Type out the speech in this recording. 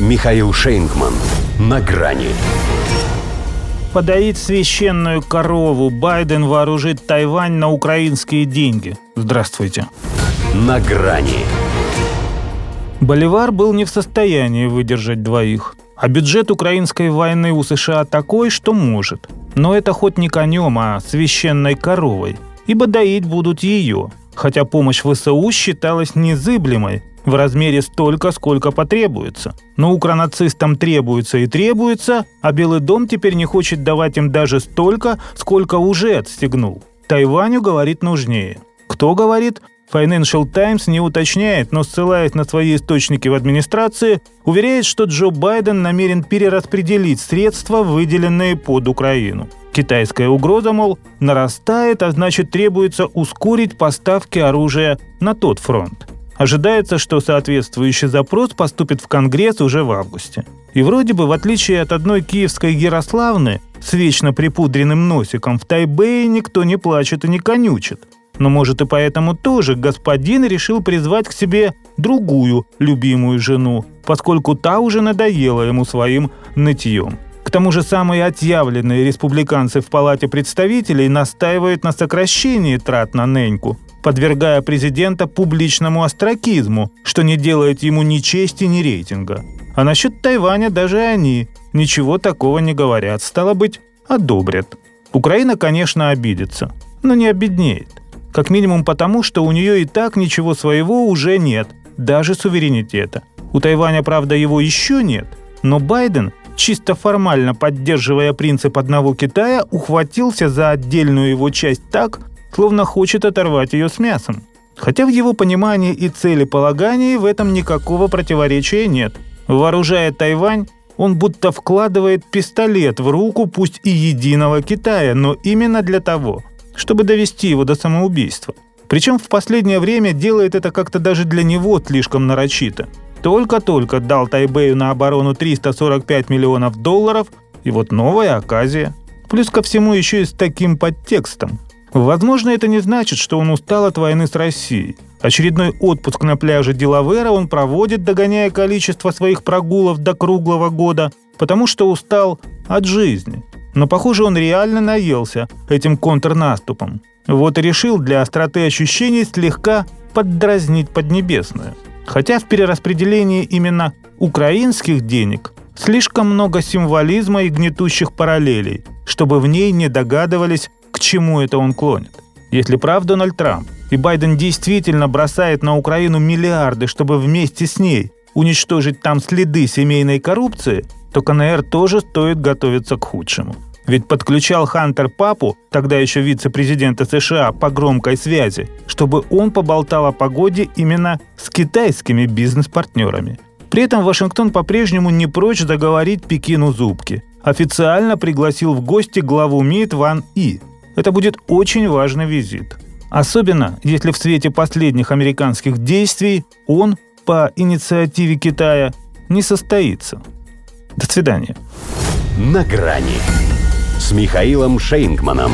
Михаил Шейнгман. На грани. Подоить священную корову. Байден вооружит Тайвань на украинские деньги. Здравствуйте. На грани. Боливар был не в состоянии выдержать двоих. А бюджет украинской войны у США такой, что может. Но это хоть не конем, а священной коровой. Ибо доить будут ее. Хотя помощь ВСУ считалась незыблемой, в размере столько, сколько потребуется. Но укронацистам требуется и требуется, а Белый дом теперь не хочет давать им даже столько, сколько уже отстегнул. Тайваню, говорит, нужнее. Кто говорит? Financial Times не уточняет, но ссылаясь на свои источники в администрации, уверяет, что Джо Байден намерен перераспределить средства, выделенные под Украину. Китайская угроза, мол, нарастает, а значит требуется ускорить поставки оружия на тот фронт. Ожидается, что соответствующий запрос поступит в Конгресс уже в августе. И вроде бы, в отличие от одной киевской Ярославны с вечно припудренным носиком, в Тайбэе никто не плачет и не конючит. Но может и поэтому тоже господин решил призвать к себе другую любимую жену, поскольку та уже надоела ему своим нытьем. К тому же самые отъявленные республиканцы в Палате представителей настаивают на сокращении трат на Неньку, подвергая президента публичному остракизму, что не делает ему ни чести, ни рейтинга. А насчет Тайваня даже они ничего такого не говорят, стало быть, одобрят. Украина, конечно, обидится, но не обеднеет. Как минимум потому, что у нее и так ничего своего уже нет, даже суверенитета. У Тайваня, правда, его еще нет, но Байден, чисто формально поддерживая принцип одного Китая, ухватился за отдельную его часть так, словно хочет оторвать ее с мясом. Хотя в его понимании и целеполагании в этом никакого противоречия нет. Вооружая Тайвань, он будто вкладывает пистолет в руку пусть и единого Китая, но именно для того, чтобы довести его до самоубийства. Причем в последнее время делает это как-то даже для него слишком нарочито. Только-только дал Тайбэю на оборону 345 миллионов долларов, и вот новая оказия. Плюс ко всему еще и с таким подтекстом. Возможно, это не значит, что он устал от войны с Россией. Очередной отпуск на пляже Делавера он проводит, догоняя количество своих прогулов до круглого года, потому что устал от жизни. Но, похоже, он реально наелся этим контрнаступом. Вот и решил для остроты ощущений слегка поддразнить Поднебесную. Хотя в перераспределении именно украинских денег слишком много символизма и гнетущих параллелей, чтобы в ней не догадывались чему это он клонит. Если прав Дональд Трамп, и Байден действительно бросает на Украину миллиарды, чтобы вместе с ней уничтожить там следы семейной коррупции, то КНР тоже стоит готовиться к худшему. Ведь подключал Хантер папу, тогда еще вице-президента США, по громкой связи, чтобы он поболтал о погоде именно с китайскими бизнес-партнерами. При этом Вашингтон по-прежнему не прочь договорить Пекину зубки. Официально пригласил в гости главу МИД Ван И – это будет очень важный визит. Особенно, если в свете последних американских действий он по инициативе Китая не состоится. До свидания. На грани с Михаилом Шейнгманом.